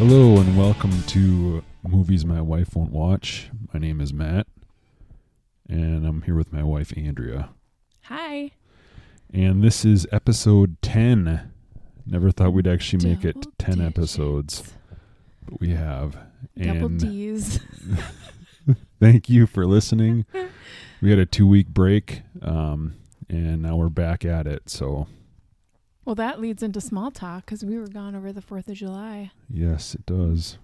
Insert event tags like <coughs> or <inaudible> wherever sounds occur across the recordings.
Hello and welcome to Movies My Wife Won't Watch. My name is Matt, and I'm here with my wife Andrea. Hi. And this is episode 10. Never thought we'd actually make it Double 10 digits. episodes, but we have. Double And D's. <laughs> thank you for listening. <laughs> We had a two week break, um, and now we're back at it. So, Well, that leads into small talk because we were gone over the 4th of July. yes, it does.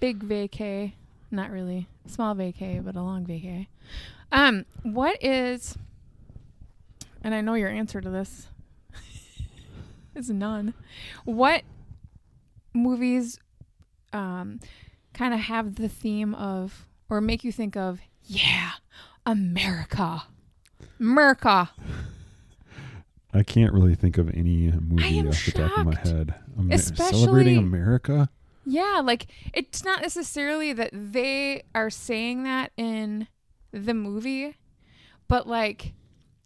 Big vacay. Not really. Small vacay, but a long vacay. Um, what is, and I know your answer to this <laughs> is none. What movies um, kind of have the theme of, or make you think of, yeah, America. America. I can't really think of any movie off the top of my head. Amer- Especially- celebrating America? Yeah, like it's not necessarily that they are saying that in the movie, but like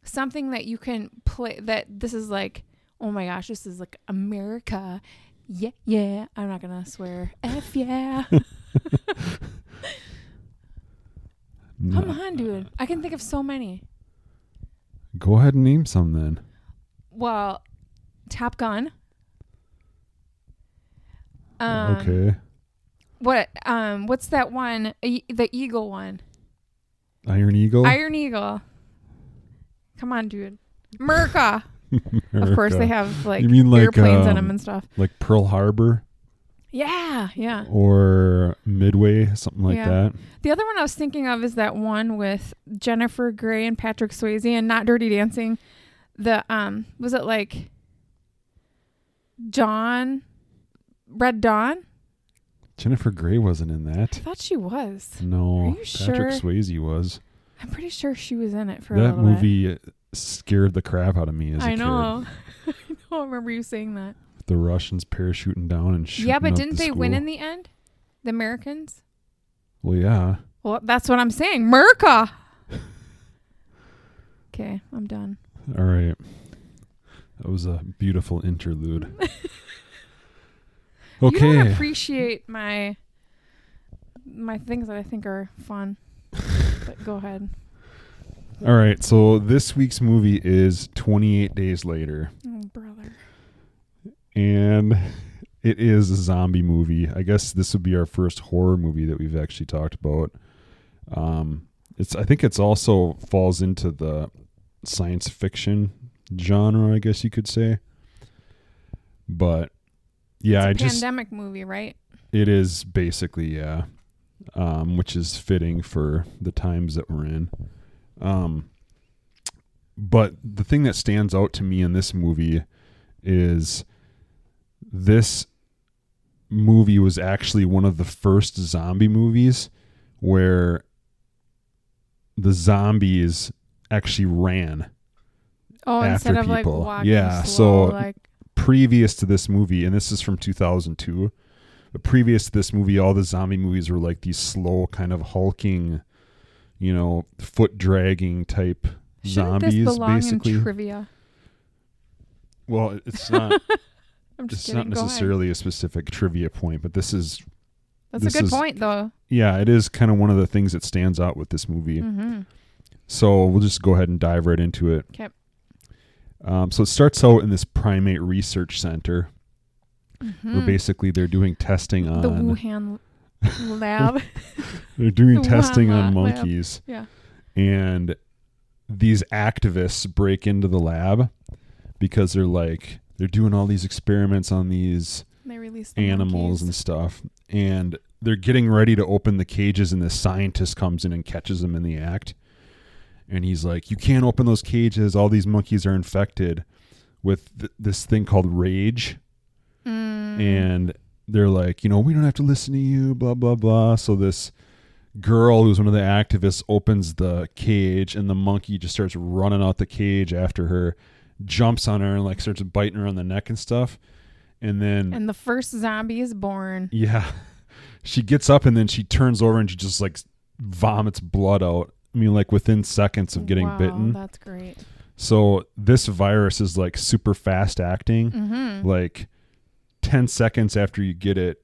something that you can play that this is like, oh my gosh, this is like America. Yeah, yeah. I'm not gonna swear. F yeah. No. <laughs> Come on, dude. I can think of so many. Go ahead and name some then. Well, Top Gun. Um, okay. What? Um. What's that one? E- the Eagle one. Iron Eagle. Iron Eagle. Come on, dude. America. <laughs> Of course, they have like, You mean like, airplanes in um, them and stuff. like Pearl Harbor Yeah, yeah. or Midway, something like Yeah. that. The other one I was thinking of is that one with Jennifer Grey and Patrick Swayze and not Dirty Dancing. The um, was it like John Red Dawn? Jennifer Grey wasn't in that. I thought she was. No, Are you Patrick sure? Swayze was. I'm pretty sure she was in it for a That little bit. movie scared the crap out of me as a I kid. know. <laughs> I know. I remember you saying that. The Russians parachuting down and shooting yeah, but didn't the they win in the end? The Americans? Well, yeah. Well, that's what I'm saying. America. <laughs> Okay, I'm done. All right. That was a beautiful interlude. <laughs> You don't okay. appreciate my my things that I think are fun. but go ahead. All right. So this week's movie is 28 Days Later. Oh, brother. and it is a zombie movie. I guess this would be our first horror movie that we've actually talked about. Um, it's I think it's also falls into the science fiction genre, I guess you could say. But yeah, I it's a just pandemic movie, right? it is basically yeah, um, which is fitting for the times that we're in. Um, but the thing that stands out to me in this movie is this movie was actually one of the first zombie movies where the zombies actually ran Oh, After instead of like people. walking Yeah, slow, so- like previous to this movie, and this is from 2002. But previous to this movie, all the zombie movies were like these slow, kind of hulking, you know, foot dragging type shouldn't zombies. this belong basically, in trivia? well, it's not. <laughs> I'm just it's not kidding. Ahead. necessarily a specific trivia point, but this is, That's this a good is- point, though. yeah, it is kind of one of the things that stands out with this movie. Mm-hmm. So we'll just go ahead and dive right into it. 'Kay. Um, so it starts out in this primate research center, where Mhm. basically they're doing testing on the Wuhan <laughs> lab. <laughs> They're doing The testing on Wuhan lab. monkeys. Yeah. And these activists break into the lab because they're like they're doing all these experiments on these the animals and stuff. And they're getting ready to open the cages and the scientist comes in and catches them in the act. And he's like, "You can't open those cages. All these monkeys are infected with th- this thing called rage." Mm. and they're like, you know, we don't have to listen to you, blah blah blah. So this girl who's one of the activists opens the cage, and the monkey just starts running out the cage after her, jumps on her and like starts biting her on the neck and stuff, and then and the first zombie is born. yeah, <laughs> she gets up and then she turns over and she just like vomits blood out. I mean, like within seconds of getting wow, bitten. That's great. So this virus is like super fast acting. Mm-hmm. Like 10 seconds after you get it,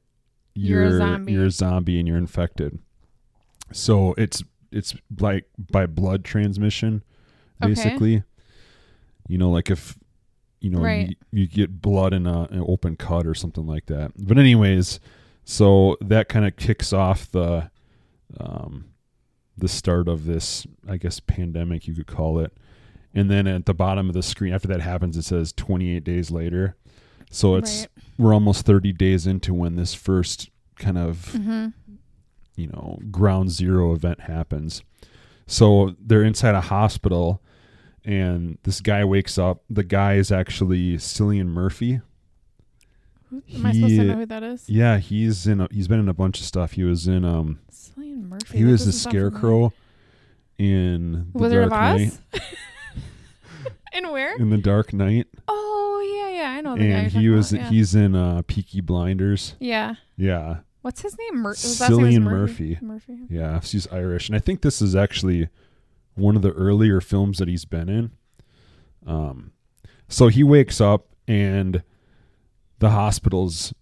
You're a you're zombie. you're a zombie and you're infected. So it's it's like by blood transmission, Okay. basically. You know, like if you know Right. you, you get blood in a, an open cut or something like that. But anyways, so that kind of kicks off the um the start of this, I guess, pandemic you could call it. And then at the bottom of the screen, after that happens, it says 28 days later. So it's right. we're almost 30 days into when this first kind of Mm-hmm. you know ground zero event happens so they're inside a hospital and this guy wakes up the guy is actually cillian murphy Am I supposed to know who that is? yeah he's in a, he's been in a bunch of stuff he was in um Cillian Murphy. he was the doesn't sound familiar. scarecrow in the Wizard dark knight Oz. and <laughs> where? in the dark knight Oh yeah, yeah, I know the guy. and he was about, yeah. he's in uh peaky blinders yeah. yeah What's his name? Mur- his last name was Cillian Murphy. Murphy. Murphy. Yeah, she's Irish, and I think this is actually one of the earlier films that he's been in. Um, so he wakes up and the hospital's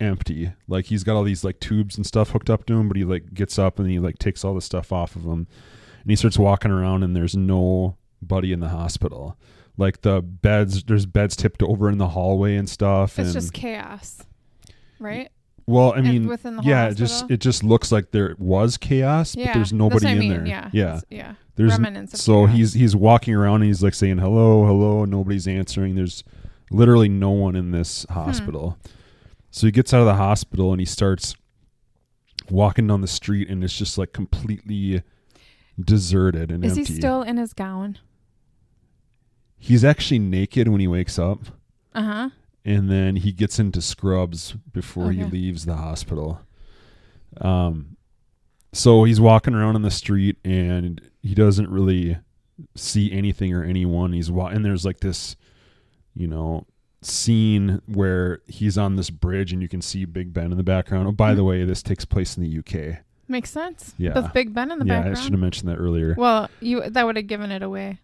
empty. Like he's got all these like tubes and stuff hooked up to him, but he like gets up and he like takes all the stuff off of him, and he starts walking around, and there's nobody in the hospital. Like the beds, there's beds tipped over in the hallway and stuff. It's and just chaos, right? well, I mean, within the yeah, it just it just looks like there was chaos, yeah, but there's nobody in mean, there. Yeah, yeah. yeah. There's of so chaos. he's he's walking around and he's like saying hello, hello, nobody's answering. There's literally no one in this Hmm. hospital. So he gets out of the hospital and he starts walking down the street and it's just like completely deserted and Is empty. he still in his gown? He's actually naked when he wakes up Uh huh. and then he gets into scrubs before he leaves the hospital. Um, so he's walking around on the street and he doesn't really see anything or anyone. He's wa- and there's like this, you know, scene where he's on this bridge and you can see Big Ben in the background. Oh, by the mm. way, this takes place in the UK. Makes sense. Yeah. With Big Ben in the background. yeah, I should have mentioned that earlier. Well, you that would have given it away.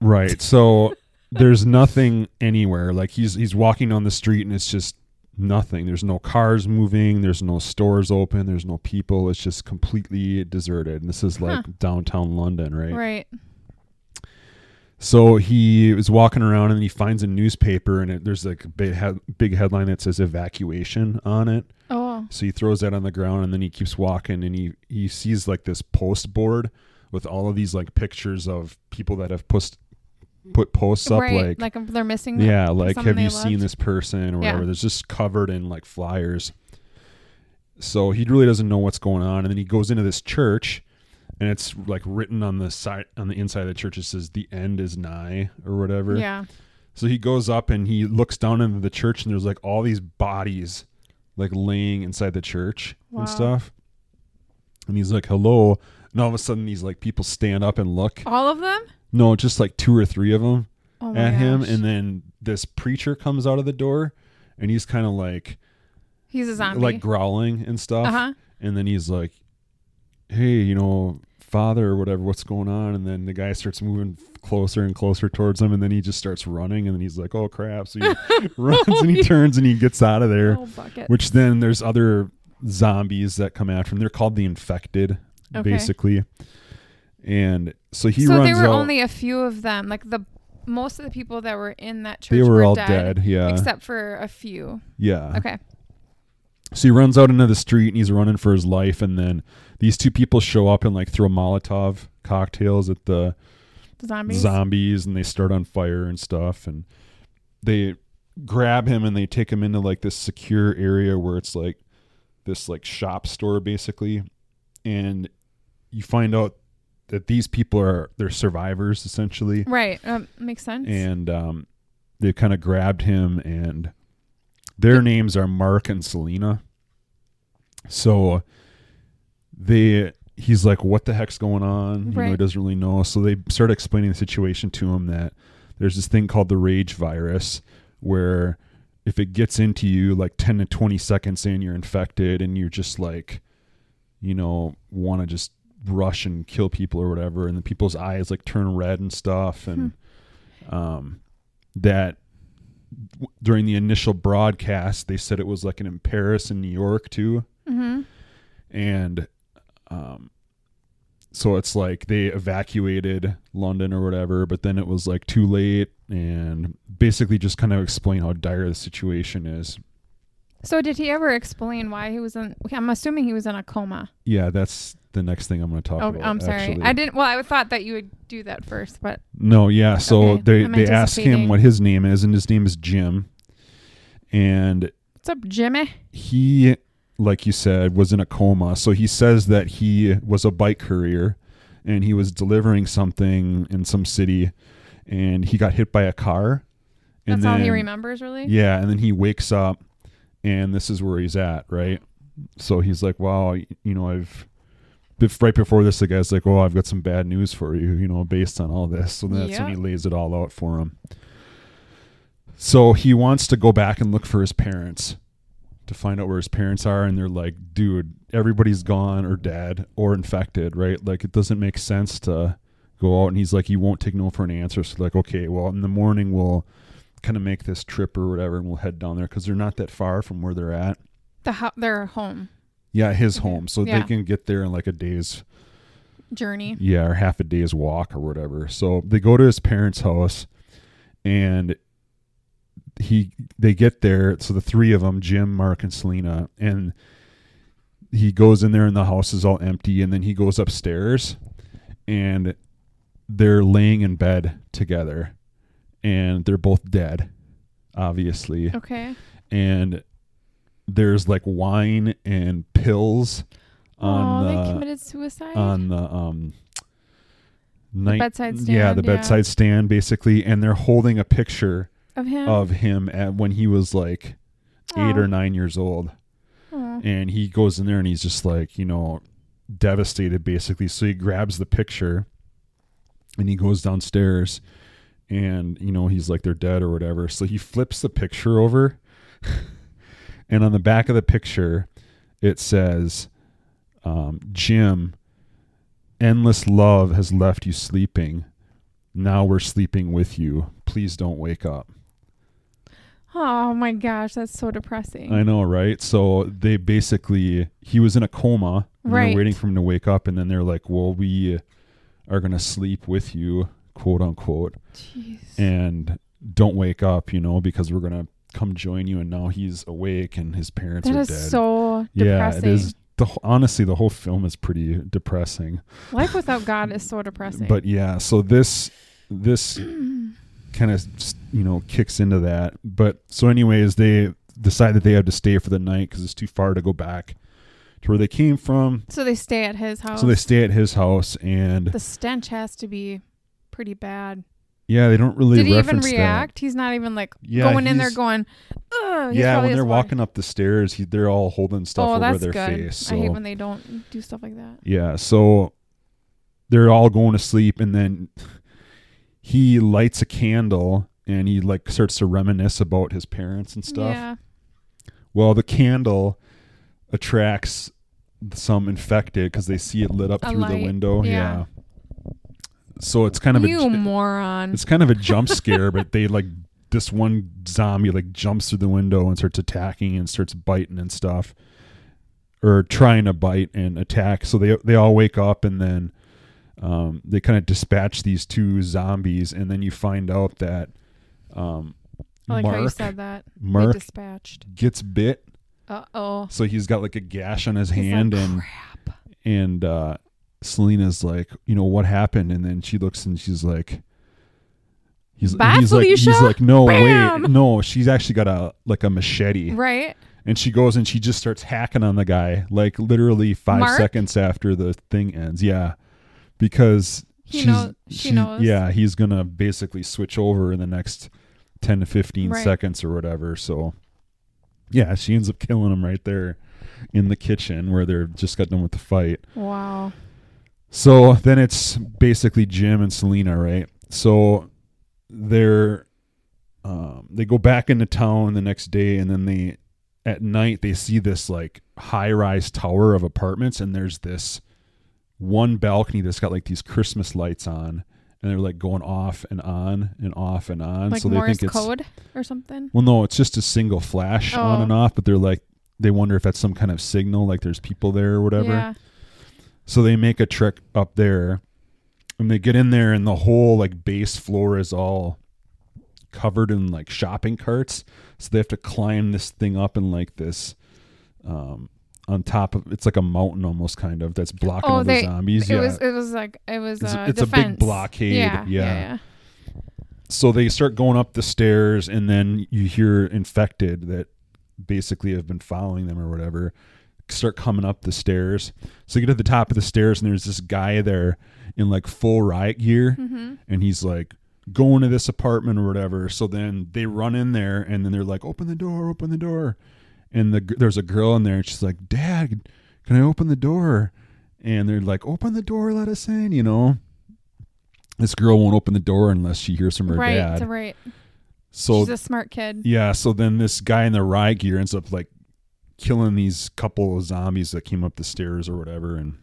Right. So <laughs> there's nothing anywhere. Like he's he's walking on the street and it's just nothing. There's no cars moving, there's no stores open, there's no people. It's just completely deserted. And this is like Huh. downtown London, right? Right. So he was walking around and he finds a newspaper and it, there's like a big, big headline that says evacuation on it. Oh. So he throws that on the ground and then he keeps walking and he he sees like this post board with all of these like pictures of people that have post put posts up right. like if they're missing. yeah, like have you seen this person or Yeah. whatever? There's just covered in like flyers. So he really doesn't know what's going on, and then he goes into this church, and it's like written on the side on the inside of the church. It says "the end is nigh" or whatever. Yeah. So he goes up and he looks down into the church, and there's like all these bodies, like laying inside the church Wow. and stuff. And he's like, "Hello," and all of a sudden these like people stand up and look. All of them. No, just like two or three of them Oh at him gosh. and then this preacher comes out of the door and he's kind of like he's a zombie. like growling and stuff uh huh. and then he's like hey you know father or whatever what's going on and then the guy starts moving closer and closer towards him and then he just starts running and then he's like oh crap so he <laughs> runs and he <laughs> turns and he gets out of there Oh which then there's other zombies that come after him they're called the infected Okay. basically and so he so there were out only a few of them. Like the most of the people that were in that church they were all dead, dead yeah except for a few. yeah Okay. So he runs out into the street and he's running for his life. And then these two people show up and like throw Molotov cocktails at the The zombies. zombies and they start on fire and stuff. And they grab him and they take him into like this secure area where it's like this like shop store basically. And you find out that these people are they're survivors essentially. right. Um, makes sense. And um, they kind of grabbed him and their names are Mark and Selena. So they he's like, What the heck's going on? You know, he doesn't really know. So they start explaining the situation to him that there's this thing called the rage virus where if it gets into you like 10 to 20 seconds in you're infected and you're just like you know want to just rush and kill people or whatever and the people's eyes like turn red and stuff and um that w- during the initial broadcast, they said it was like an in Paris and New York too, Mm-hmm. and um, so it's like they evacuated London or whatever, but then it was like too late, and basically just kind of explain how dire the situation is. So did he ever explain why he was in? I'm assuming he was in a coma. Yeah, that's the next thing I'm going to talk Oh, about. I'm sorry. actually. I didn't. Well, I thought that you would do that first, but No, yeah. So Okay, they I'm they ask him what his name is, and his name is Jim, and what's up, Jimmy? he, like you said, was in a coma. So he says that he was a bike courier, and he was delivering something in some city, and he got hit by a car. And That's all he remembers, really. Yeah, and then he wakes up, and this is where he's at, right? So he's like, "Wow, you know, I've." Right before this, the guy's like, "Oh, I've got some bad news for you," you know, based on all this. So that's when he lays it all out for him. So he wants to go back and look for his parents to find out where his parents are, and they're like, "Dude, everybody's gone or dead or infected, right? Like, it doesn't make sense to go out." And he's like, "He won't take no for an answer." So like, okay, well, in the morning we'll kind of make this trip or whatever, and we'll head down there because they're not that far from where they're at. The ho- their home Yeah, his Okay. home, so Yeah. they can get there in like a day's journey. yeah, or half a day's walk or whatever. So they go to his parents' house, and he they get there. So the three of them, Jim, Mark, and Selena, and he goes in there, and the house is all empty. And then he goes upstairs, and they're laying in bed together, and they're both dead, obviously Okay. and there's like wine and pills Oh, on they the committed suicide. on the um night bedside yeah the stand, yeah. bedside stand basically and they're holding a picture of him. of him at when he was like eight or nine years old. Aw. and he goes in there and he's just like you know devastated basically. So he grabs the picture and he goes downstairs and you know he's like they're dead or whatever. So he flips the picture over <laughs> and on the back of the picture it says um, jim endless love has left you sleeping. Now we're sleeping with you. Please don't wake up Oh my gosh, that's so depressing. I know, right? So they basically he was in a coma. Right. Waiting for him to wake up, and then they're like, "Well, we are gonna sleep with you, quote unquote, Jeez. and don't wake up, you know, because we're gonna come join you." And now he's awake, and his parents That are is dead. so depressing. yeah, it is. The honestly, the whole film is pretty depressing. Life without God is so depressing. But yeah, so this this <clears throat> kind of you know kicks into that. But so anyways, they decide that they have to stay for the night because it's too far to go back to where they came from. so they stay at his house. So they stay at his house, and the stench has to be pretty bad. yeah, they don't really Did he even reference that. react? He's not even like Yeah, going in there going, Ugh. He's Yeah, when they're walking up the stairs, he, they're all holding stuff oh, over their good. face. So I hate when they don't do stuff like that. Yeah, so they're all going to sleep and then he lights a candle and he like starts to reminisce about his parents and stuff. Yeah. Well, the candle attracts some infected because they see it lit up A through the light, window. yeah. So it's kind of you a moron. it's kind of a jump <laughs> scare, but they like this one zombie like jumps through the window and starts attacking and starts biting and stuff, or trying to bite and attack. So they they all wake up and then um, they kind of dispatch these two zombies, and then you find out that um, I like how you Mark said that. They Mark dispatched. gets bit, Uh oh. so he's got like a gash on his He's hand, like, and crap. and uh Selena's like, you know, what happened? And then she looks and she's like, he's, Bye, he's like, he's like, no, Bam. wait, no, she's actually got a like a machete, Right. and she goes and she just starts hacking on the guy, like literally five Mark? seconds after the thing ends. Yeah, because He she's, knows- she she's- knows. Yeah, he's gonna basically switch over in the next ten to fifteen Right. seconds or whatever. So, yeah, she ends up killing him right there in the kitchen where they're just got done with the fight. Wow. So then it's basically Jim and Selena, right? So they're um, they go back into town the next day, and then they at night they see this like high rise tower of apartments, and there's this one balcony that's got like these Christmas lights on, and they're like going off and on and off and on. like so they Morse think it's code or something. well, no, it's just a single flash on Oh. and off, but they're like they wonder if that's some kind of signal, like there's people there or whatever. Yeah. So they make a trek up there, and they get in there, and the whole like base floor is all covered in like shopping carts. So they have to climb this thing up in like this, um, on top of it's like a mountain almost kind of that's blocking Oh, all they- the zombies. It yeah. was. It was like it was. It's- uh, it's a big blockade, Yeah. yeah. Yeah. so they start going up the stairs and then you hear infected that basically have been following them or whatever start coming up the stairs so you get to the top of the stairs and there's this guy there in like full riot gear Mm-hmm. and he's like going to this apartment or whatever so then they run in there and then they're like open the door open the door and the there's a girl in there and she's like dad can i open the door and they're like open the door let us in you know this girl won't open the door unless she hears from her Right. dad Right. so She's a smart kid. yeah, so then this guy in the riot gear ends up like killing these couple of zombies that came up the stairs or whatever, and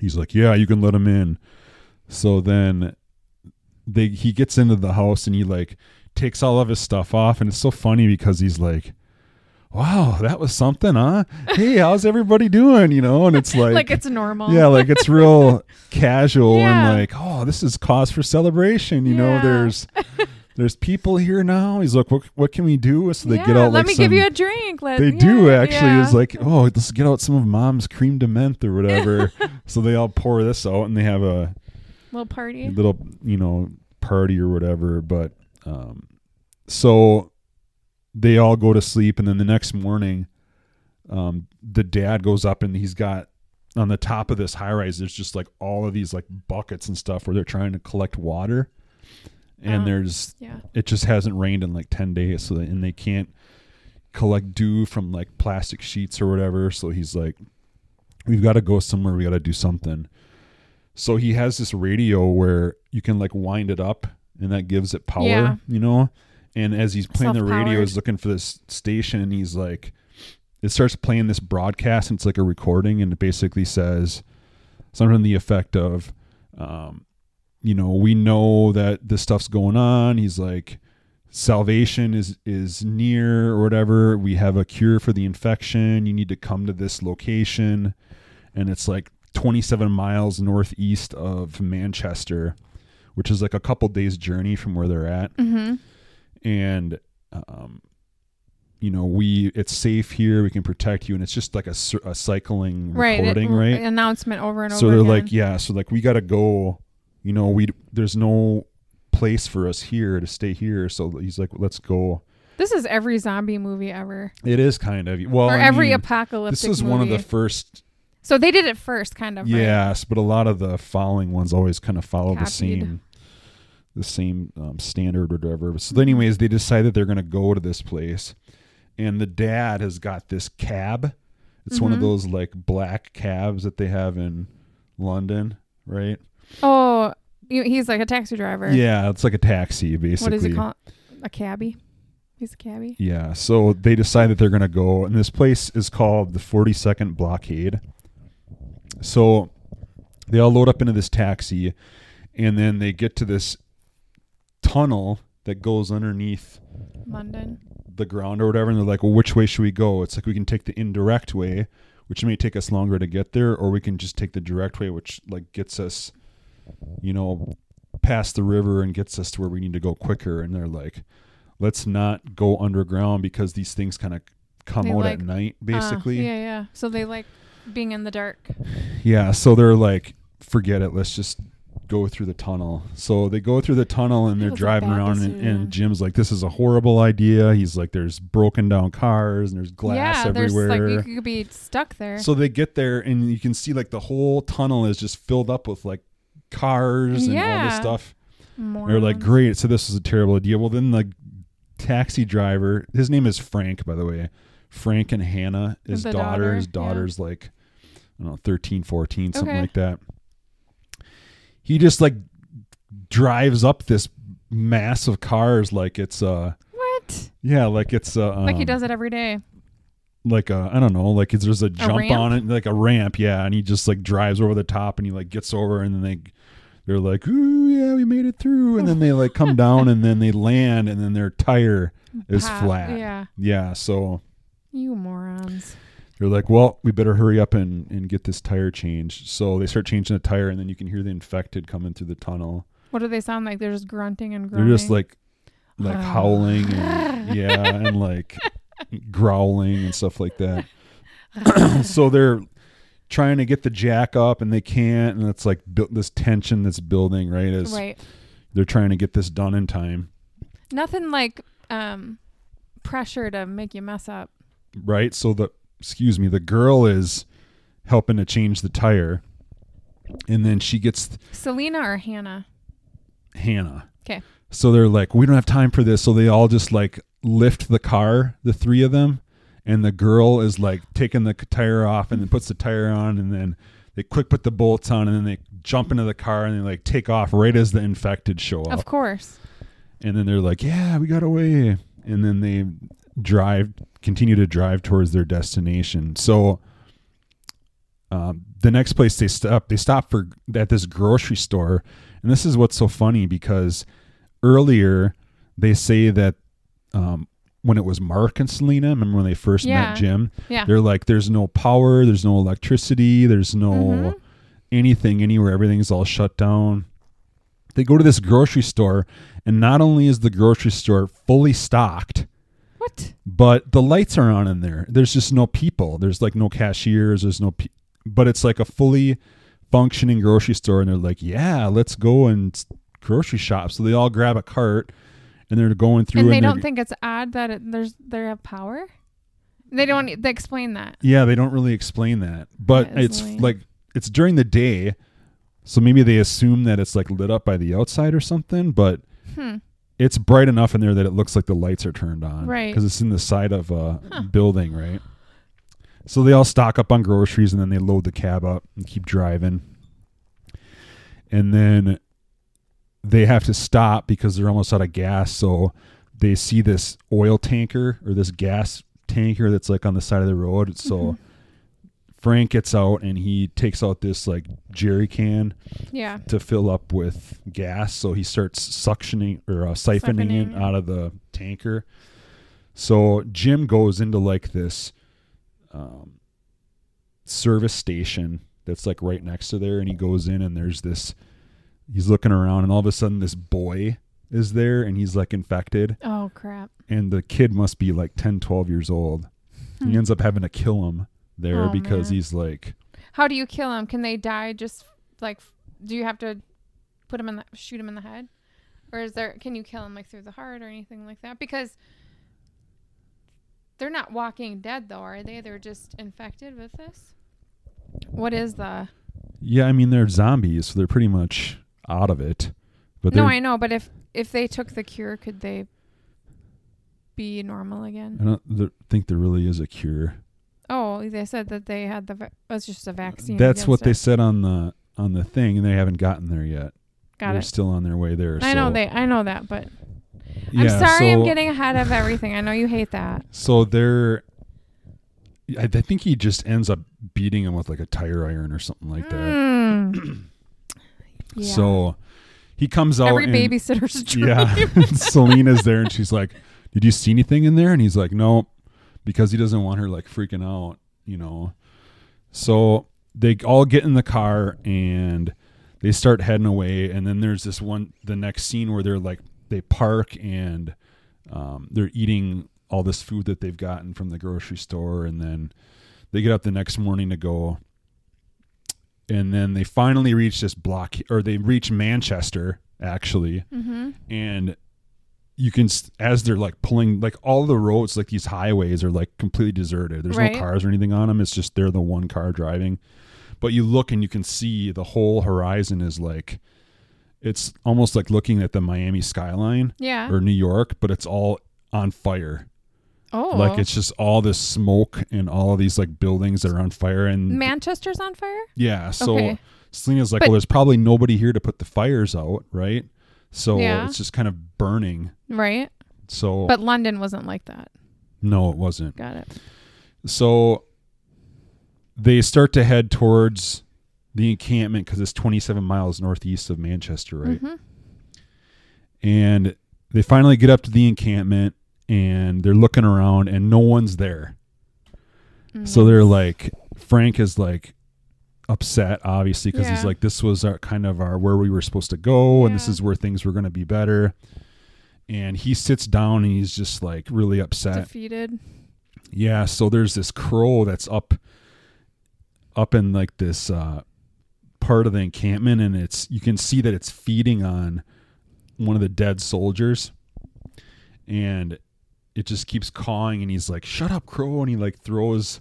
he's like, "Yeah, you can let him in." So then they he gets into the house and he like takes all of his stuff off, and it's so funny because he's like, "Wow, that was something, huh? Hey, how's everybody doing?" You know, and it's <laughs> like, Like, it's normal. yeah, like it's real <laughs> casual Yeah. and like, oh, this is cause for celebration. You know, there's there's people here now. He's like, what what can we do? So they yeah, get out Let like me some. give you a drink. Let, they yeah, do actually. yeah. It's like, oh, let's get out some of mom's crème de menthe or whatever. <laughs> so they all pour this out and they have a little party. little, you know, party or whatever. But um, so they all go to sleep, and then the next morning, um, the dad goes up and he's got on the top of this high rise. There's just like all of these like buckets and stuff where they're trying to collect water, and Oh. there's Yeah. it just hasn't rained in like 10 days so they, and they can't collect dew from like plastic sheets or whatever so he's like we've got to go somewhere we got to do something so he has this radio where you can like wind it up and that gives it power Yeah. you know and as he's playing the radio he's looking for this station and he's like it starts playing this broadcast and it's like a recording and it basically says something to the effect of um, you know we know that this stuff's going on. He's like salvation is is near or whatever. We have a cure for the infection. You need to come to this location. And it's like 27 miles northeast of manchester which is like a couple days journey from where they're at. Mm-hmm. And um you know we it's safe here we can protect you and it's just like a, a cycling Right. it- recording right Announcement over and so over so they're again. like yeah so like we got to go you know we there's no place for us here to stay here so he's like let's go this is every zombie movie ever, it is kind of well or I every mean, apocalyptic. this is one of the first So they did it first, kind of. right? yes but a lot of the following ones always kind of follow the Copied. same the same um, standard or whatever so Mm-hmm. anyways they decide that they're going to go to this place and the dad has got this cab it's one of Mhm. those like black cabs that they have in london right Oh, he's like a taxi driver. Yeah, it's like a taxi basically. What is does he call? A cabbie. He's a cabbie. Yeah, so they decide that they're going to go, and this place is called the 42nd Blockade. So they all load up into this taxi, and then they get to this tunnel that goes underneath London. the ground or whatever, and they're like, well, which way should we go? It's like we can take the indirect way, which may take us longer to get there, or we can just take the direct way, which like gets us, you know, past the river and gets us to where we need to go quicker. And they're like, let's not go underground because these things kind of come They out like- at night, Uh, basically. yeah, yeah. So they like being in the dark. Yeah, so they're like, forget it. Let's just go through the tunnel. So they go through the tunnel and they're driving around, and, and Jim's like, "This is a horrible idea." He's like, "There's broken down cars and there's glass yeah, everywhere." there's like you could be stuck there. so they get there and you can see like the whole tunnel is just filled up with like cars and all this Yeah. stuff. They're like, "Great, so this is a terrible idea." Well, then the taxi driver, his name is Frank, by the way. Frank and Hannah, his daughter, daughter, his yeah. daughter's like, I don't know, 13, 14, something Okay. like that. He just like drives up this mass of cars like it's uh What? yeah like it's uh like he um, does it every day. like uh I don't know like it's, there's a jump ramp? on it like a ramp yeah and he just like drives over the top and he like gets over and then they they're like, "Ooh, yeah, we made it through," and then they like come <laughs> down and then they land and then their tire is Pop. flat. Yeah. Yeah, so You morons. They're like, "Well, we better hurry up and and get this tire changed." So they start changing the tire, and then you can hear the infected coming through the tunnel. What do they sound like? They're just grunting and groaning. They're just like like Oh. howling and <laughs> yeah, and like growling and stuff like that. <laughs> <coughs> so they're trying to get the jack up and they can't and it's like bu- this tension that's building right as right. they're trying to get this done in time Nothing like um pressure to make you mess up. right so the excuse me the girl is helping to change the tire and then she gets Selena or Hannah? Hannah. Okay. so they're like we don't have time for this so they all just like lift the car the three of them and the girl is like taking the tire off and then puts the tire on and then they quick put the bolts on and then they jump into the car and they like take off right as the infected show up Of course. and then they're like yeah we got away and then they drive continue to drive towards their destination so um, the next place they stop they stop for at this grocery store and this is what's so funny because earlier they say that um, when it was mark and selena remember when they first Yeah. met jim Yeah. they're like there's no power there's no electricity there's no Mhm. anything anywhere everything's all shut down they go to this grocery store and not only is the grocery store fully stocked What? but the lights are on in there there's just no people there's like no cashiers there's no pe- but it's like a fully functioning grocery store and they're like yeah let's go and grocery shop so they all grab a cart and they're going through And and, they don't think it's odd that it, there's they have power. They don't. They explain that. Yeah, they don't really explain that, but That it's lame. like it's during the day, so maybe they assume that it's like lit up by the outside or something. But Hmm. It's bright enough in there that it looks like the lights are turned on, Right. Because it's in the side of a Huh. building, right? So they all stock up on groceries and then they load the cab up and keep driving, and then they have to stop because they're almost out of gas. So they see this oil tanker or this gas tanker that's like on the side of the road. So Mhm. Frank gets out and he takes out this like jerry can Yeah. to fill up with gas. So he starts suctioning or uh, siphoning it out of the tanker. So Jim goes into like this um, service station that's like right next to there, and he goes in and there's this. He's looking around, and all of a sudden, this boy is there, and he's like infected, Oh crap. and the kid must be like 10, 12 years old. Hmm. He ends up having to kill him there Oh, because man. he's like How do you kill him? Can they die just like? Do you have to put him in the shoot him in the head, or is there? Can you kill him like through the heart or anything like that? Because they're not walking dead though, are they? They're just infected with this. What is the? Yeah, I mean they're zombies, so they're pretty much out of it. But No, I know, but if if they took the cure, could they be normal again? I don't th- think there really is a cure. They said that they had the. Va- it's just a vaccine. That's what against they said on the on the thing, and they haven't gotten there yet. got. they're It. still on their way there. I know they. I know that, but I'm Yeah, sorry. I'm getting ahead of everything. I know you hate that. So they're. I, I think he just ends up beating him with like a tire iron or something like that. Mm. <clears throat> yeah. So he comes out. every and, babysitter's <laughs> dream. Yeah, <laughs> Selena's there, and she's like, "Did you see anything in there?" And he's like, "No," because he doesn't want her like freaking out, you know. So they all get in the car and they start heading away, and then there's this one, the next scene where they're like, they park and um, they're eating all this food that they've gotten from the grocery store, and then they get up the next morning to go. And then they finally reach this block, or they reach Manchester, actually Mm-hmm. and you can as they're like pulling like all the roads like these highways are like completely deserted there's Right. no cars or anything on them it's just they're the one car driving but you look and you can see the whole horizon is like it's almost like looking at the miami skyline Yeah. or new york but it's all on fire oh. like it's just all this smoke and all of these like buildings that are on fire and Manchester's on fire. yeah so Okay. selena's like But- well there's probably nobody here to put the fires out right so Yeah. it's just kind of burning Right. so But London wasn't like that. no, it wasn't. Got it. So they start to head towards the encampment because it's 27 miles northeast of Manchester, right? Mhm. And they finally get up to the encampment and they're looking around and no one's there. So they're like, Frank is like upset, obviously, because he's like, this was our kind of our where we were supposed to go, and this is where things were going to be better. And he sits down and he's just like really upset. defeated. Yeah, so there's this crow that's up up in like this uh part of the encampment and it's you can see that it's feeding on one of the dead soldiers. And it just keeps cawing and he's like, "Shut up, crow." And he like throws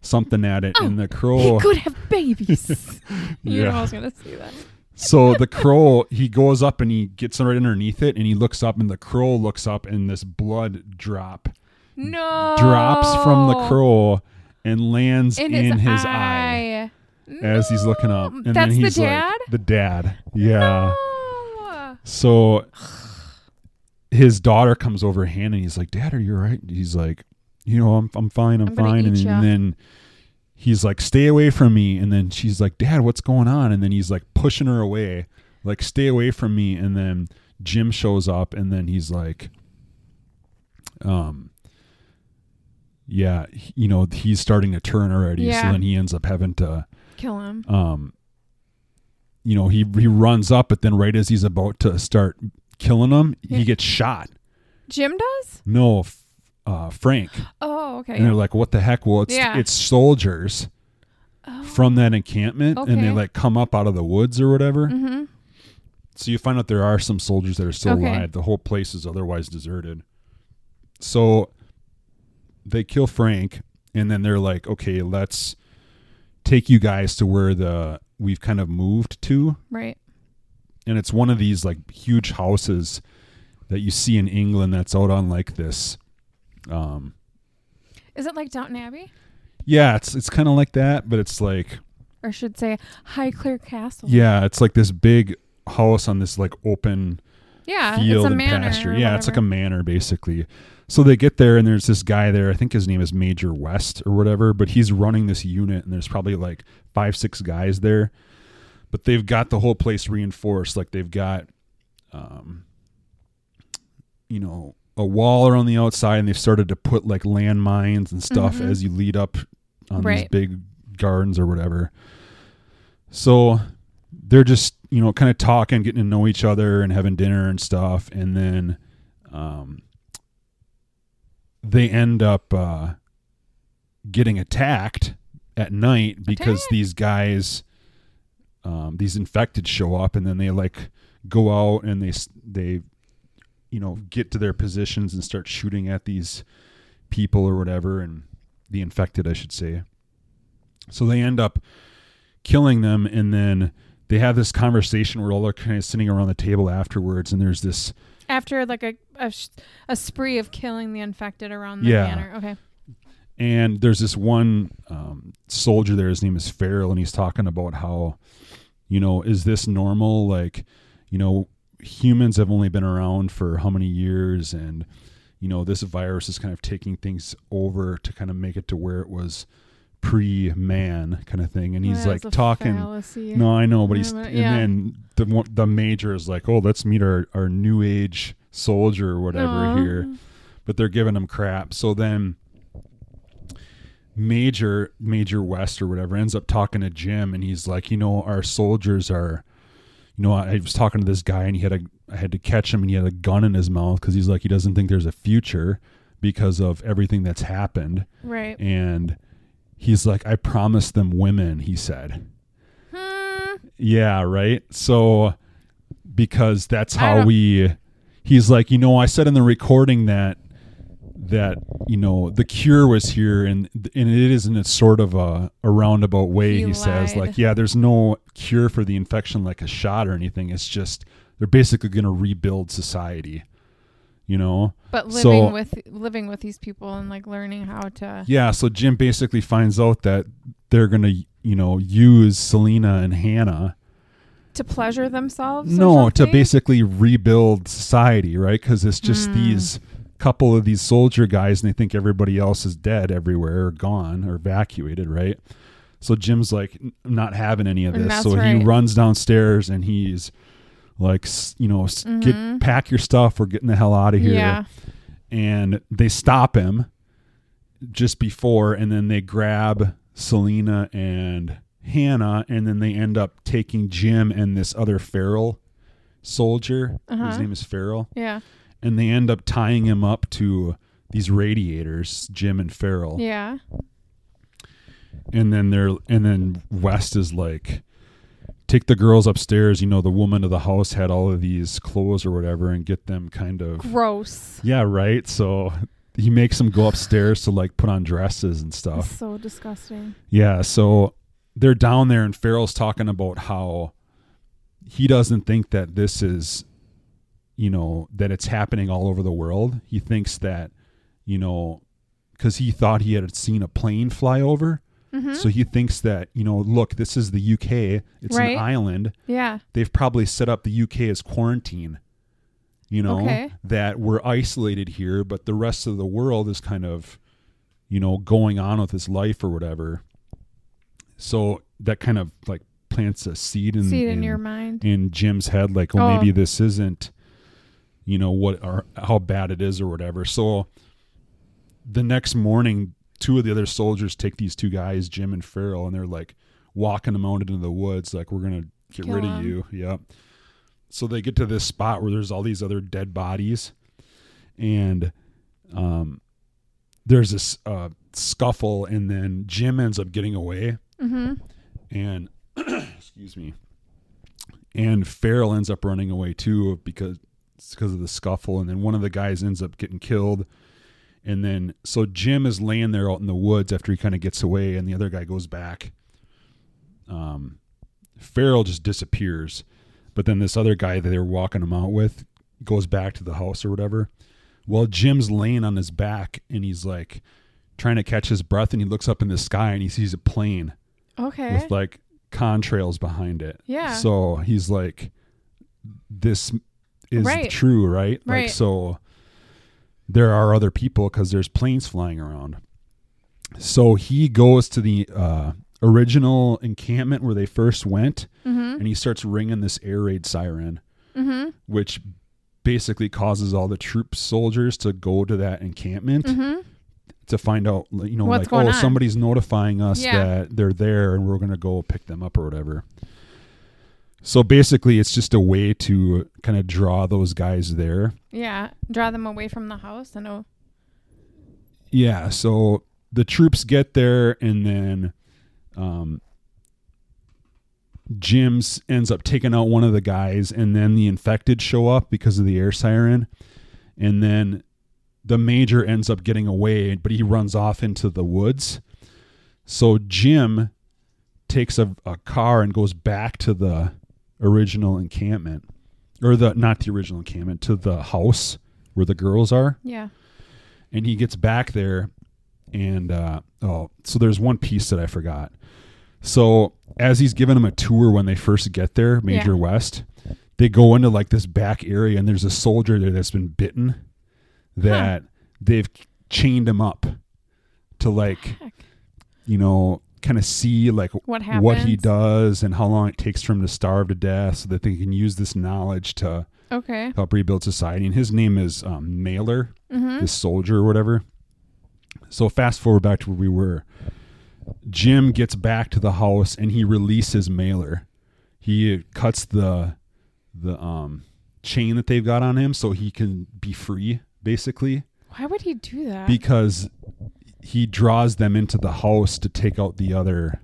something at it Oh, and the crow He could have babies. <laughs> you know I was gonna say that. So the crow, he goes up and he gets right underneath it and he looks up and the crow looks up and this blood drop No. drops from the crow and lands in, in, his, his, eye. eye. as he's looking up. And That's then he's the like, dad. the dad. Yeah. No. So his daughter comes over hand and he's like, Dad, are you all right? He's like, you know, I'm I'm fine, I'm, I'm fine. And, and then he's like, Stay away from me. And then she's like, Dad, what's going on? And then he's like pushing her away, like, stay away from me. And then Jim shows up and then he's like, um yeah, you know, he's starting to turn already. yeah. So then he ends up having to Kill him. um you know he he runs up but then right as he's about to start killing him Yeah. he gets shot Jim does. no uh frank Oh, okay. and they're like what the heck well it's Yeah. it's soldiers oh. from that encampment and they like come up out of the woods or whatever Mm-hmm. so you find out there are some soldiers that are still Okay. alive the whole place is otherwise deserted so they kill frank and then they're like okay let's take you guys to where the we've kind of moved to Right. and it's one of these like huge houses that you see in England that's out on like this um Is it like Downton Abbey, yeah it's it's kind of like that but it's like or I should say Highclere Castle? yeah it's like this big house on this like open Yeah. field it's a and manor. pasture or yeah it's like a whatever. manor basically so they get there and there's this guy there i think his name is major west or whatever but he's running this unit and there's probably like five six guys there but they've got the whole place reinforced like they've got um you know a wall around the outside and they've started to put like landmines and stuff Mhm. as you lead up on these big gardens or whatever so they're just you know kind of talking getting to know each other and having dinner and stuff and then um they end up uh getting attacked at night because Attacked? these guys um these infected show up and then they like go out and they they you know get to their positions and start shooting at these people or whatever and the infected I should say so they end up killing them and then they have this conversation where all they're kind of sitting around the table afterwards and there's this After like a a, a spree of killing the infected around the Yeah. manor. Okay. and there's this one um, soldier there his name is Farrell and he's talking about how you know is this normal like you know humans have only been around for how many years and you know this virus is kind of taking things over to kind of make it to where it was pre-man kind of thing and he's like talking fallacy. No, I know, but he's Yeah, and then the the major is like, oh, let's meet our our new age soldier or whatever Aw. here, but they're giving him crap. So then, major major West or whatever ends up talking to Jim, and he's like, you know, our soldiers are, you know, I was talking to this guy, and he had a I had to catch him, and he had a gun in his mouth because he's like, he doesn't think there's a future because of everything that's happened, Right. and he's like, I promised them women, he said. Hmm. Yeah, right. So because that's how we he's like, you know, I said in the recording that that, you know, the cure was here and and it is in a sort of a, a roundabout way, He he, says. Like, yeah, there's no cure for the infection like a shot or anything. It's just they're basically gonna rebuild society. You know? But living So- with living with these people and like learning how to. Yeah, so Jim basically finds out that they're gonna, you know, use Selena and Hannah To pleasure themselves. No, to basically rebuild society, right? Because it's just Hmm. these couple of these soldier guys, and they think everybody else is dead everywhere or gone or evacuated, right? So Jim's like not having any of this. So he runs downstairs and he's like, you know, s Mhm. get pack your stuff. We're getting the hell out of here. Yeah. And they stop him just before, and then they grab Selena and Hannah, and then they end up taking Jim and this other feral soldier. His Uh-huh. name is Farrell, Yeah. and they end up tying him up to these radiators, Jim and Farrell Yeah. And then they're and then West is like take the girls upstairs you know the woman of the house had all of these clothes or whatever and get them kind of Gross. yeah right so he makes them go upstairs to like put on dresses and That's stuff so disgusting. yeah so they're down there and Farrell's talking about how he doesn't think that this is you know that it's happening all over the world he thinks that you know because he thought he had seen a plane fly over hmm so he thinks that, you know, look, this is the UK. It's Right. an island. yeah. They've probably set up the UK as quarantine. You know, Okay. that we're isolated here, but the rest of the world is kind of, you know, going on with his life or whatever. So that kind of like plants a seed in, See it in in, your mind. in Jim's head, like, oh, Oh. maybe this isn't, you know, what or how bad it is or whatever. So the next morning, two of the other soldiers take these two guys, Jim and Farrell, and they're like walking them out into the woods, like, we're gonna get Kill rid of you. Yep. So they get to this spot where there's all these other dead bodies, and um, there's this uh, scuffle, and then Jim ends up getting away hmm and <clears throat> excuse me and Farrell ends up running away too because it's because of the scuffle and then one of the guys ends up getting killed and then so Jim is laying there out in the woods after he kind of gets away and the other guy goes back um Farrell just disappears but then this other guy that they were walking him out with goes back to the house or whatever well Jim's laying on his back and he's like trying to catch his breath and he looks up in the sky and he sees a plane Okay. with like contrails behind it. Yeah. So he's like, this is Right. true, right? Like, Right. so there are other people because there's planes flying around. So he goes to the uh, original encampment where they first went hmm and he starts ringing this air raid siren, hmm which basically causes all the troop soldiers to go to that encampment hmm to find out, you know, What's like, oh, on. somebody's notifying us Yeah. that they're there and we're going to go pick them up or whatever. So basically, it's just a way to kind of draw those guys there. Yeah. Draw them away from the house. Know. Yeah. So the troops get there and then um, Jim's ends up taking out one of the guys and then the infected show up because of the air siren. And then the major ends up getting away, but he runs off into the woods. So Jim takes a, a car and goes back to the original encampment, or the not the original encampment, to the house where the girls are. Yeah. And he gets back there, and uh, oh, so there's one piece that I forgot. So as he's giving them a tour when they first get there, Major Yeah. West, they go into like this back area, and there's a soldier there that's been bitten that they've chained him up to like Heck. you know kind of see like What happens? what he does and how long it takes for him to starve to death so that they can use this knowledge to Okay. help rebuild society and his name is um, Mailer hmm this soldier or whatever so fast forward back to where we were Jim gets back to the house and he releases Mailer he cuts the the um chain that they've got on him so he can be free basically Why would he do that? because he draws them into the house to take out the other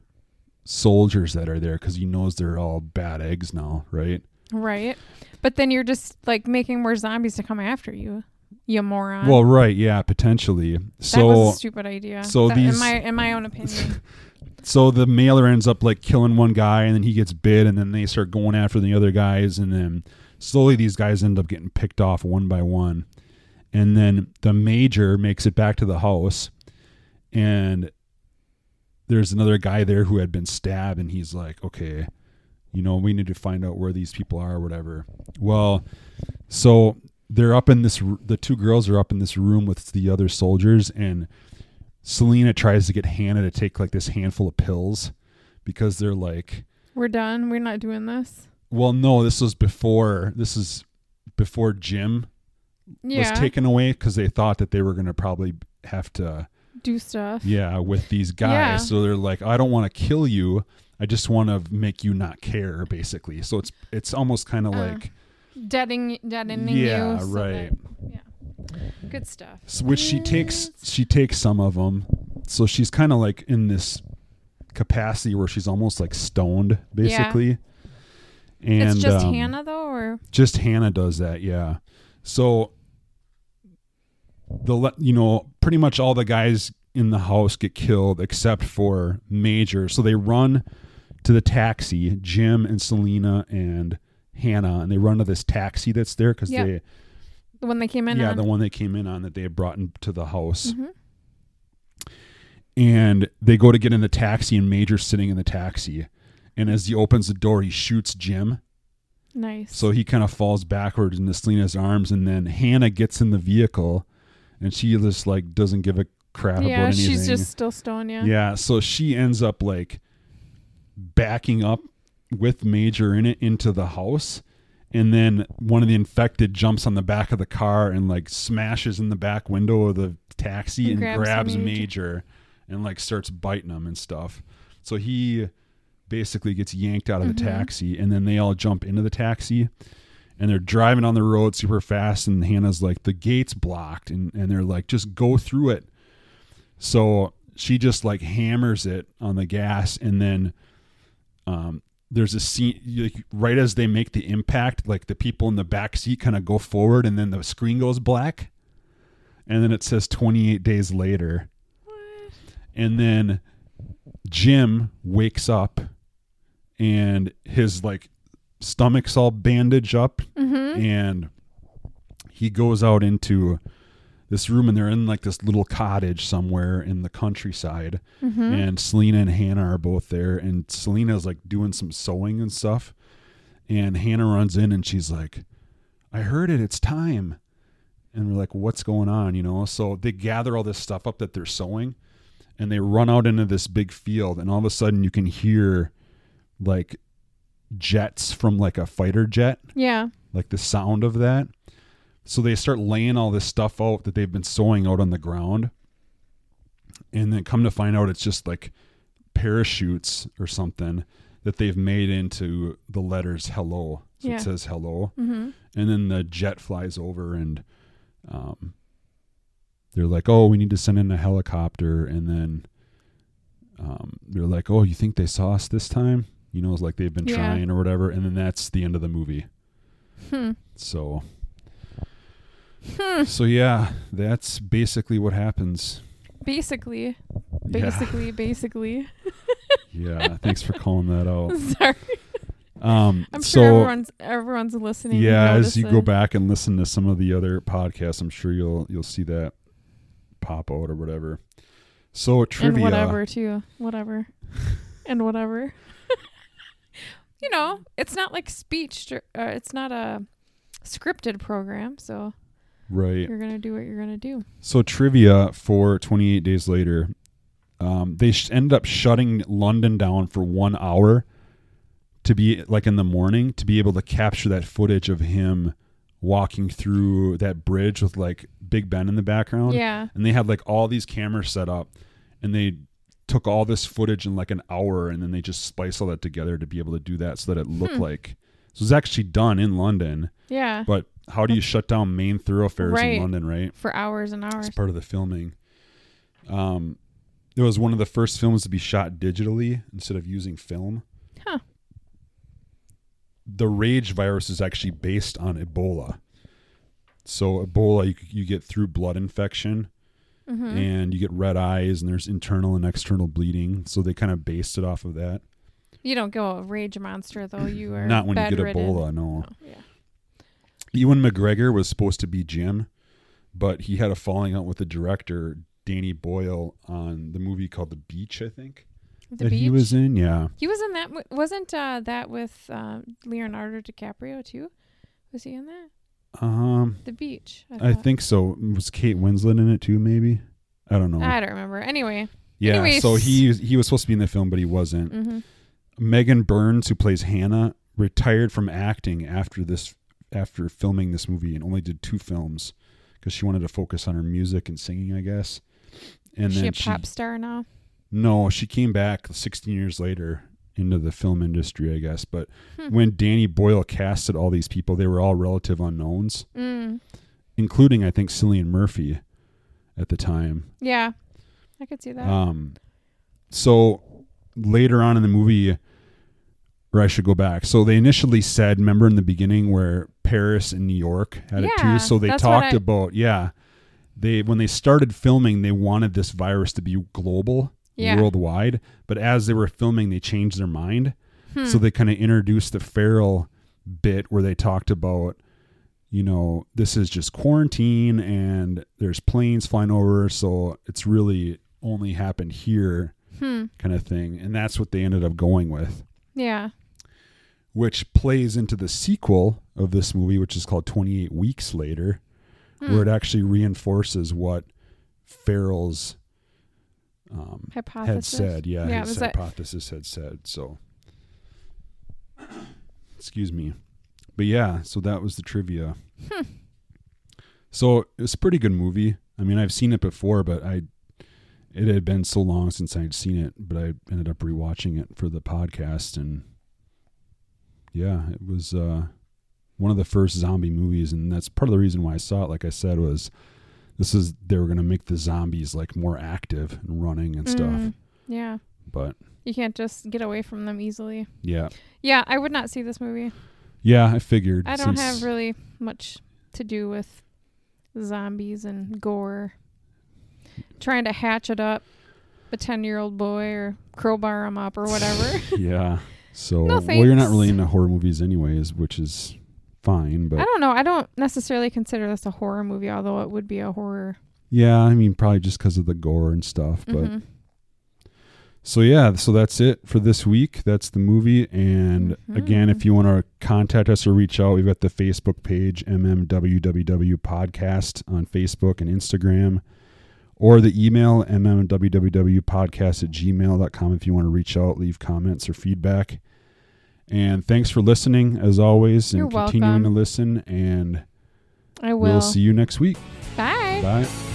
soldiers that are there because he knows they're all bad eggs now, right? right. But then you're just like making more zombies to come after you. You moron. Well, right, yeah, potentially. that was So, a stupid idea. so That- these- in my in my own opinion. <laughs> so the mailer ends up like killing one guy, and then he gets bit, and then they start going after the other guys, and then slowly these guys end up getting picked off one by one, and then the major makes it back to the house, and there's another guy there who had been stabbed, and he's like, okay, you know, we need to find out where these people are, or whatever. Well, so they're up in this. The two girls are up in this room with the other soldiers, and Selena tries to get Hannah to take like this handful of pills because they're like, We're done. We're not doing this. well, no, this was before. This is before Jim Yeah. was taken away because they thought that they were going to probably have to, do stuff. yeah, with these guys. Yeah. So they're like, I don't want to kill you. I just want to make you not care, basically. So it's it's almost kind of Uh, like, Deadening, deadening yeah, you. so right. that- yeah. Good stuff. S- which she takes she takes some of them so she's kind of like in this capacity where she's almost like stoned basically Yeah. and it's just um, Hannah though, or just hannah does that yeah so the le- you know pretty much all the guys in the house get killed except for major so they run to the taxi jim and selena and hannah and they run to this taxi that's there because Yep. they the one they came in yeah on? the one they came in on that they had brought into the house Mhm. and they go to get in the taxi and major's sitting in the taxi and as he opens the door he shoots jim Nice. so he kind of falls backwards into selena's arms and then hannah gets in the vehicle and she just like doesn't give a crap yeah, about anything Yeah, she's just still stoned. Yeah. yeah so she ends up like backing up with major in it into the house and then one of the infected jumps on the back of the car and like smashes in the back window of the taxi And and grabs grabs, Major. major. and like starts biting him and stuff so he basically gets yanked out of the Mhm. taxi and then they all jump into the taxi and they're driving on the road super fast and hannah's like the gate's blocked and, and they're like just go through it. So she just like hammers it on the gas and then um there's a scene like, right as they make the impact like the people in the back seat kind of go forward and then the screen goes black and then it says 28 days later. And then jim wakes up and his like stomach's all bandaged up Mm-hmm. and he goes out into this room and they're in like this little cottage somewhere in the countryside. Mm-hmm. and Selena and Hannah are both there and Selena's like doing some sewing and stuff. And Hannah runs in and she's like I heard it. It's time. And we're like what's going on? You know? So they gather all this stuff up that they're sewing and they run out into this big field and all of a sudden you can hear like jets from like a fighter jet Yeah. like the sound of that. So they start laying all this stuff out that they've been sewing out on the ground. And then come to find out it's just like parachutes or something that they've made into the letters hello. So Yeah. it says hello. Mm-hmm. And then the jet flies over and um, they're like, oh, we need to send in a helicopter. And then um, they're like, oh, you think they saw us this time? You know, it's like they've been Yeah. trying or whatever. And then that's the end of the movie. Hmm. So, Hmm. so yeah, that's basically what happens. Basically, Yeah. basically, basically. <laughs> Yeah. Thanks for calling that out. <laughs> Sorry. Um, I'm so sure everyone's everyone's listening. yeah, as you go back and listen to some of the other podcasts, I'm sure you'll you'll see that pop out or whatever. So trivia, and whatever too, whatever, <laughs> and whatever. You know, it's not like speech. or- Uh, it's not a scripted program, so Right. you're gonna do what you're gonna do. So trivia for 28 days later, um, they sh- ended up shutting London down for one hour to be like in the morning to be able to capture that footage of him walking through that bridge with like Big Ben in the background. Yeah. And they had like all these cameras set up, and they took all this footage in like an hour, and then they just spliced all that together to be able to do that so that it looked Hmm. like. So it was actually done in London, Yeah. but how do you shut down main thoroughfares Right. in London, right? For hours and hours. It's part of the filming. Um, it was one of the first films to be shot digitally instead of using film. Huh. The rage virus is actually based on Ebola. So Ebola, you, you get through blood infection, Mm-hmm. and you get red eyes, and there's internal and external bleeding. So they kind of based it off of that. You don't go a rage monster though. You <clears throat> are Not when you get. Ebola, no. Oh, yeah. Ewan McGregor was supposed to be Jim, but he had a falling out with the director Danny Boyle on the movie called The Beach, I think. The that beach. he was in. Yeah, He was in that. Wasn't uh, that with uh, Leonardo DiCaprio too? Was he in that? Um, The beach. I thought. think so. Was Kate Winslet in it too? Maybe I don't know. I don't remember. Anyway. yeah, anyways. so he he was supposed to be in the film, but he wasn't. hmm Megan Burns, who plays Hannah, retired from acting after this after filming this movie and only did two films because she wanted to focus on her music and singing, I guess. And Is she then a pop star now? no, she came back 16 years later into the film industry, I guess. But Hmm. when Danny Boyle casted all these people, they were all relative unknowns, Mm. including I think Cillian Murphy at the time. Yeah, I could see that. Um, so later on in the movie, or I should go back. So they initially said, remember in the beginning where Paris and New York had it too. So they talked I- about, yeah, they when they started filming, they wanted this virus to be global, Yeah. worldwide. But as they were filming, they changed their mind. Hmm. So they kind of introduced the Farrell bit where they talked about, you know, this is just quarantine and there's planes flying over, so it's really only happened here, Hmm. kind of thing. And that's what they ended up going with, Yeah. which plays into the sequel of this movie, which is called 28 Weeks Later, Hmm. where it actually reinforces what Farrell's um, had said. Yeah, Yeah, his was that- hypothesis had said. So, <coughs> excuse me, but yeah, so that was the trivia. Hmm. So it's a pretty good movie. I mean, I've seen it before, but I it had been so long since I'd seen it, but I ended up rewatching it for the podcast, and yeah, it was uh, one of the first zombie movies, and that's part of the reason why I saw it. Like I said, was this is they were going to make the zombies like more active and running and stuff, Mm. Yeah. but You can't just get away from them easily. yeah, Yeah, I would not see this movie. yeah, I figured. I don't have really much to do with zombies and gore. Trying to hatch it up a 10 year old boy or crowbar him up or whatever. <laughs> yeah. So No, well, you're not really into horror movies, anyways, which is fine. But I don't know. I don't necessarily consider this a horror movie, although it would be a horror. yeah, I mean, probably just because of the gore and stuff. But Mhm. so yeah, so that's it for this week. That's the movie. And again, if you want to contact us or reach out, we've got the Facebook page MMWWW Podcast on Facebook and Instagram. Or the email mmwwwpodcast at gmail.com if you want to reach out, leave comments or feedback. And thanks for listening as always and You're continuing to listen. And I will. we'll see you next week. Bye. Bye.